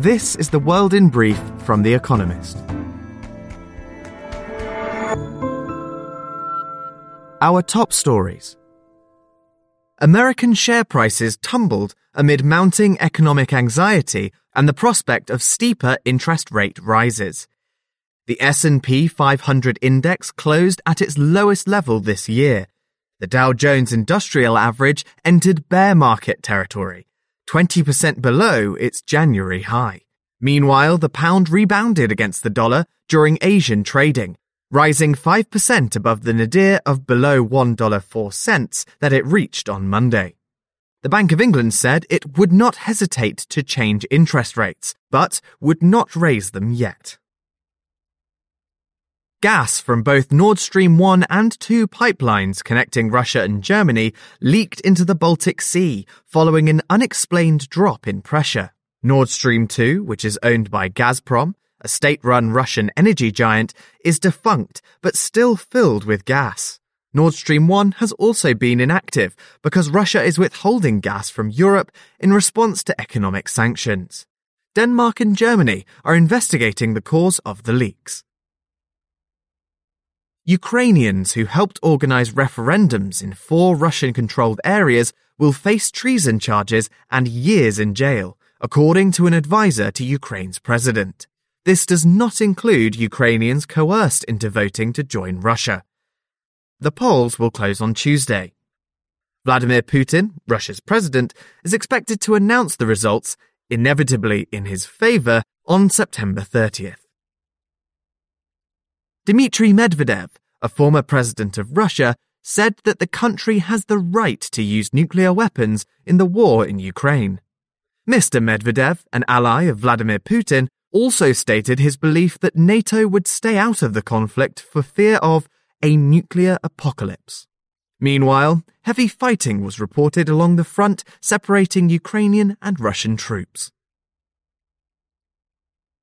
This is the world in brief from The Economist. Our top stories. American share prices tumbled amid mounting economic anxiety and the prospect of steeper interest rate rises. The S&P 500 index closed at its lowest level this year. The Dow Jones Industrial Average entered bear market territory, 20% below its January high. Meanwhile, the pound rebounded against the dollar during Asian trading, rising 5% above the nadir of below $1.04 that it reached on Monday. The Bank of England said it would not hesitate to change interest rates, but would not raise them yet. Gas from both Nord Stream 1 and 2 pipelines connecting Russia and Germany leaked into the Baltic Sea following an unexplained drop in pressure. Nord Stream 2, which is owned by Gazprom, a state run Russian energy giant, is defunct but still filled with gas. Nord Stream 1 has also been inactive because Russia is withholding gas from Europe in response to economic sanctions. Denmark and Germany are investigating the cause of the leaks. Ukrainians who helped organize referendums in four Russian controlled areas will face treason charges and years in jail, according to an advisor to Ukraine's president. This does not include Ukrainians coerced into voting to join Russia. The polls will close on Tuesday. Vladimir Putin, Russia's president, is expected to announce the results, inevitably in his favor, on September 30th. Dmitry Medvedev, a former president of Russia, said that the country has the right to use nuclear weapons in the war in Ukraine. Mr. Medvedev, an ally of Vladimir Putin, also stated his belief that NATO would stay out of the conflict for fear of a nuclear apocalypse. Meanwhile, heavy fighting was reported along the front separating Ukrainian and Russian troops.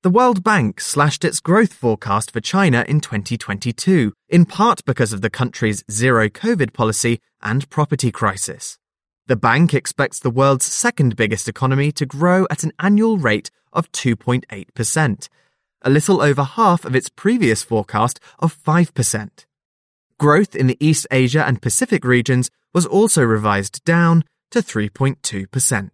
The World Bank slashed its growth forecast for China in 2022, in part because of the country's zero COVID policy and property crisis. The bank expects the world's second biggest economy to grow at an annual rate of 2.8%, a little over half of its previous forecast of 5%. Growth in the East Asia and Pacific regions was also revised down to 3.2%.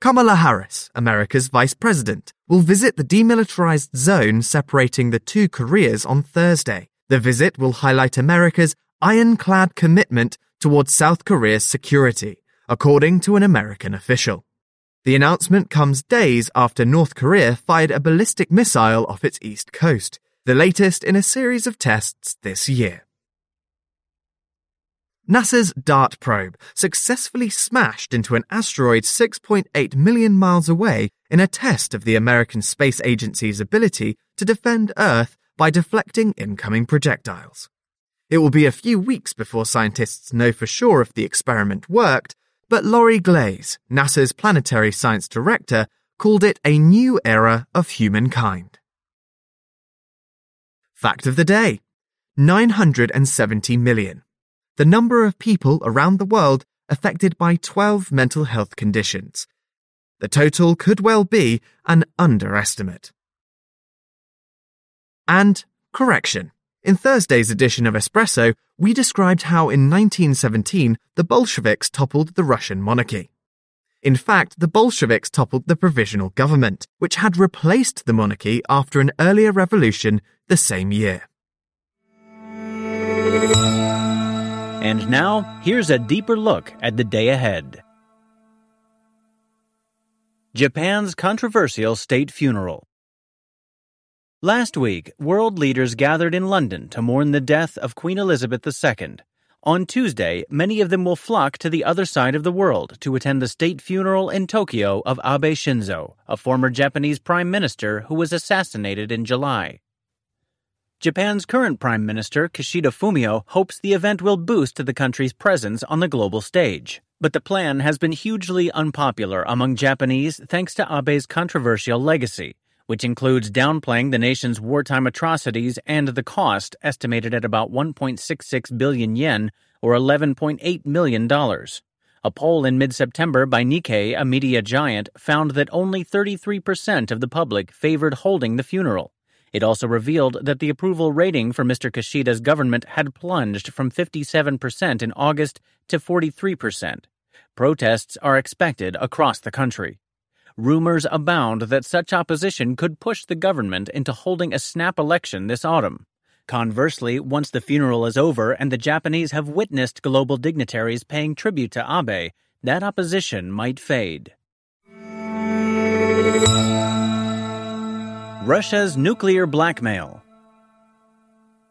Kamala Harris, America's vice president, will visit the demilitarized zone separating the two Koreas on Thursday. The visit will highlight America's ironclad commitment towards South Korea's security, according to an American official. The announcement comes days after North Korea fired a ballistic missile off its east coast, the latest in a series of tests this year. NASA's DART probe successfully smashed into an asteroid 6.8 million miles away in a test of the American Space Agency's ability to defend Earth by deflecting incoming projectiles. It will be a few weeks before scientists know for sure if the experiment worked, but Lori Glaze, NASA's planetary science director, called it a new era of humankind. Fact of the day 970 million the number of people around the world affected by 12 mental health conditions. The total could well be an underestimate. And correction. In Thursday's edition of Espresso, we described how in 1917 the Bolsheviks toppled the Russian monarchy. In fact, the Bolsheviks toppled the provisional government, which had replaced the monarchy after an earlier revolution the same year. And now, here's a deeper look at the day ahead. Japan's controversial state funeral. Last week, world leaders gathered in London to mourn the death of Queen Elizabeth II. On Tuesday, many of them will flock to the other side of the world to attend the state funeral in Tokyo of Abe Shinzo, a former Japanese prime minister who was assassinated in July. Japan's current Prime Minister, Kishida Fumio, hopes the event will boost the country's presence on the global stage. But the plan has been hugely unpopular among Japanese thanks to Abe's controversial legacy, which includes downplaying the nation's wartime atrocities and the cost, estimated at about 1.66 billion yen or $11.8 million. A poll in mid September by Nikkei, a media giant, found that only 33% of the public favored holding the funeral. It also revealed that the approval rating for Mr. Kishida's government had plunged from 57% in August to 43%. Protests are expected across the country. Rumors abound that such opposition could push the government into holding a snap election this autumn. Conversely, once the funeral is over and the Japanese have witnessed global dignitaries paying tribute to Abe, that opposition might fade. Russia's nuclear blackmail.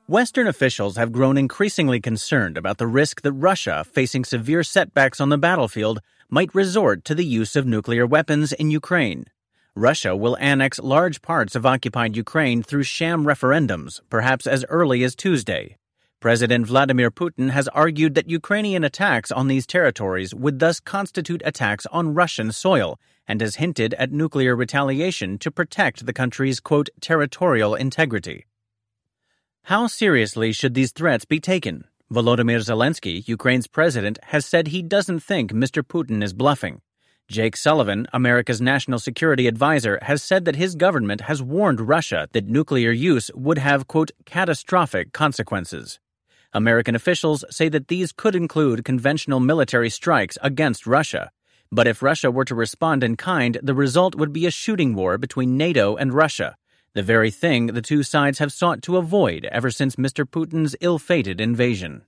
Western officials have grown increasingly concerned about the risk that Russia, facing severe setbacks on the battlefield, might resort to the use of nuclear weapons in Ukraine. Russia will annex large parts of occupied Ukraine through sham referendums, perhaps as early as Tuesday. President Vladimir Putin has argued that Ukrainian attacks on these territories would thus constitute attacks on Russian soil and has hinted at nuclear retaliation to protect the country's, quote, territorial integrity. How seriously should these threats be taken? Volodymyr Zelensky, Ukraine's president, has said he doesn't think Mr. Putin is bluffing. Jake Sullivan, America's national security advisor, has said that his government has warned Russia that nuclear use would have, quote, catastrophic consequences. American officials say that these could include conventional military strikes against Russia. But if Russia were to respond in kind, the result would be a shooting war between NATO and Russia, the very thing the two sides have sought to avoid ever since Mr. Putin's ill fated invasion.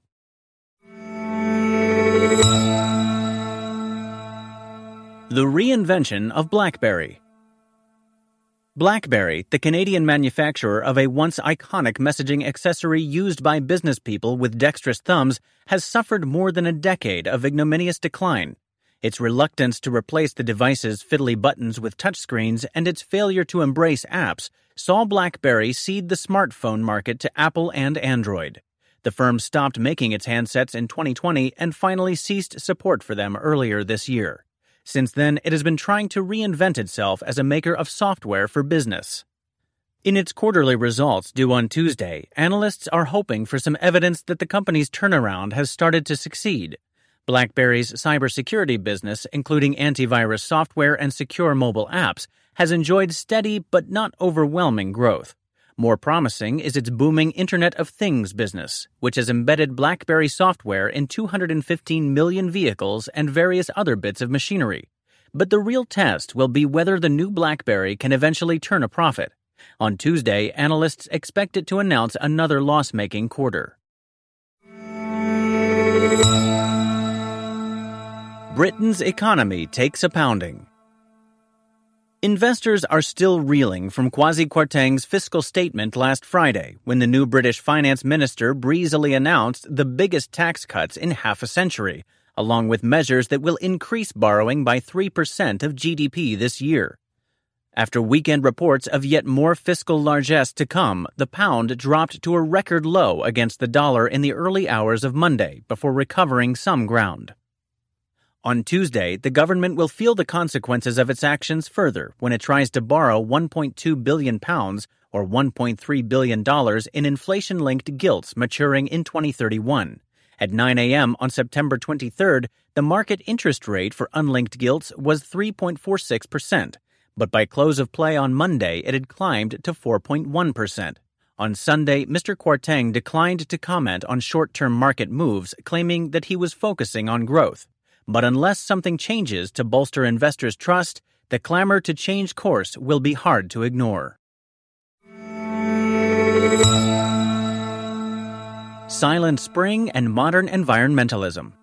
The reinvention of BlackBerry. BlackBerry, the Canadian manufacturer of a once iconic messaging accessory used by business people with dexterous thumbs, has suffered more than a decade of ignominious decline. Its reluctance to replace the device's fiddly buttons with touchscreens and its failure to embrace apps saw BlackBerry cede the smartphone market to Apple and Android. The firm stopped making its handsets in 2020 and finally ceased support for them earlier this year. Since then, it has been trying to reinvent itself as a maker of software for business. In its quarterly results due on Tuesday, analysts are hoping for some evidence that the company's turnaround has started to succeed. BlackBerry's cybersecurity business, including antivirus software and secure mobile apps, has enjoyed steady but not overwhelming growth. More promising is its booming Internet of Things business, which has embedded BlackBerry software in 215 million vehicles and various other bits of machinery. But the real test will be whether the new BlackBerry can eventually turn a profit. On Tuesday, analysts expect it to announce another loss making quarter. Britain's economy takes a pounding. Investors are still reeling from Kwasi Kwarteng's fiscal statement last Friday when the new British finance minister breezily announced the biggest tax cuts in half a century, along with measures that will increase borrowing by 3% of GDP this year. After weekend reports of yet more fiscal largesse to come, the pound dropped to a record low against the dollar in the early hours of Monday before recovering some ground. On Tuesday, the government will feel the consequences of its actions further when it tries to borrow 1.2 billion pounds or 1.3 billion dollars in inflation-linked gilts maturing in 2031. At 9 a.m. on September 23rd, the market interest rate for unlinked gilts was 3.46%, but by close of play on Monday, it had climbed to 4.1%. On Sunday, Mr. Kwarteng declined to comment on short-term market moves, claiming that he was focusing on growth. But unless something changes to bolster investors' trust, the clamor to change course will be hard to ignore. Silent Spring and Modern Environmentalism.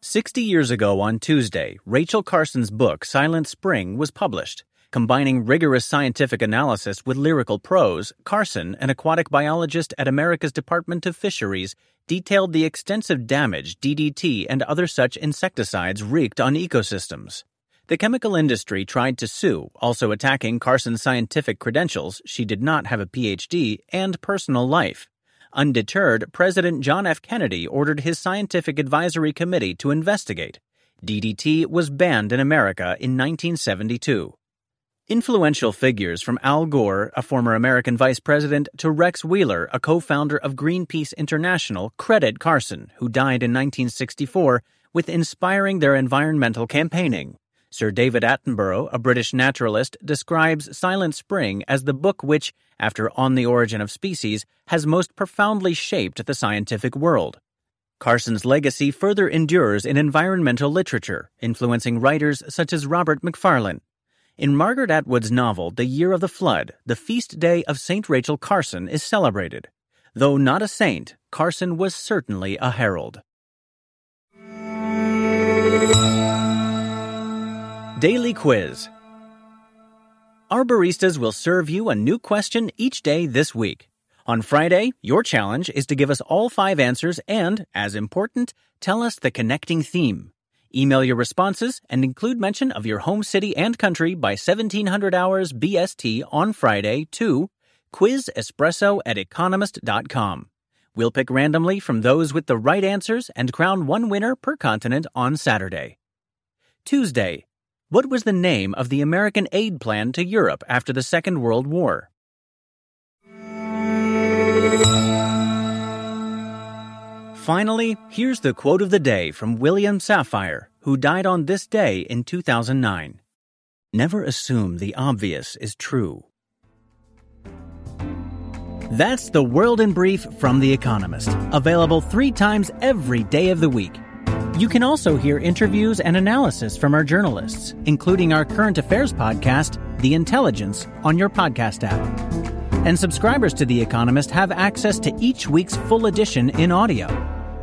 60 years ago on Tuesday, Rachel Carson's book Silent Spring was published. Combining rigorous scientific analysis with lyrical prose, Carson, an aquatic biologist at America's Department of Fisheries, detailed the extensive damage DDT and other such insecticides wreaked on ecosystems. The chemical industry tried to sue, also attacking Carson's scientific credentials, she did not have a PhD, and personal life. Undeterred, President John F. Kennedy ordered his scientific advisory committee to investigate. DDT was banned in America in 1972. Influential figures from Al Gore, a former American vice president, to Rex Weyler, a co founder of Greenpeace International, credit Carson, who died in 1964, with inspiring their environmental campaigning. Sir David Attenborough, a British naturalist, describes Silent Spring as the book which, after On the Origin of Species, has most profoundly shaped the scientific world. Carson's legacy further endures in environmental literature, influencing writers such as Robert Macfarlane, in Margaret Atwood's novel, The Year of the Flood, the feast day of St. Rachel Carson is celebrated. Though not a saint, Carson was certainly a herald. Daily Quiz Our baristas will serve you a new question each day this week. On Friday, your challenge is to give us all five answers and, as important, tell us the connecting theme. Email your responses and include mention of your home city and country by 1700 hours BST on Friday to quizespresso at economist.com. We'll pick randomly from those with the right answers and crown one winner per continent on Saturday. Tuesday. What was the name of the American aid plan to Europe after the Second World War? Finally, here's the quote of the day from William Safire, who died on this day in 2009. Never assume the obvious is true. That's the world in brief from The Economist, available three times every day of the week. You can also hear interviews and analysis from our journalists, including our current affairs podcast, The Intelligence, on your podcast app. And subscribers to The Economist have access to each week's full edition in audio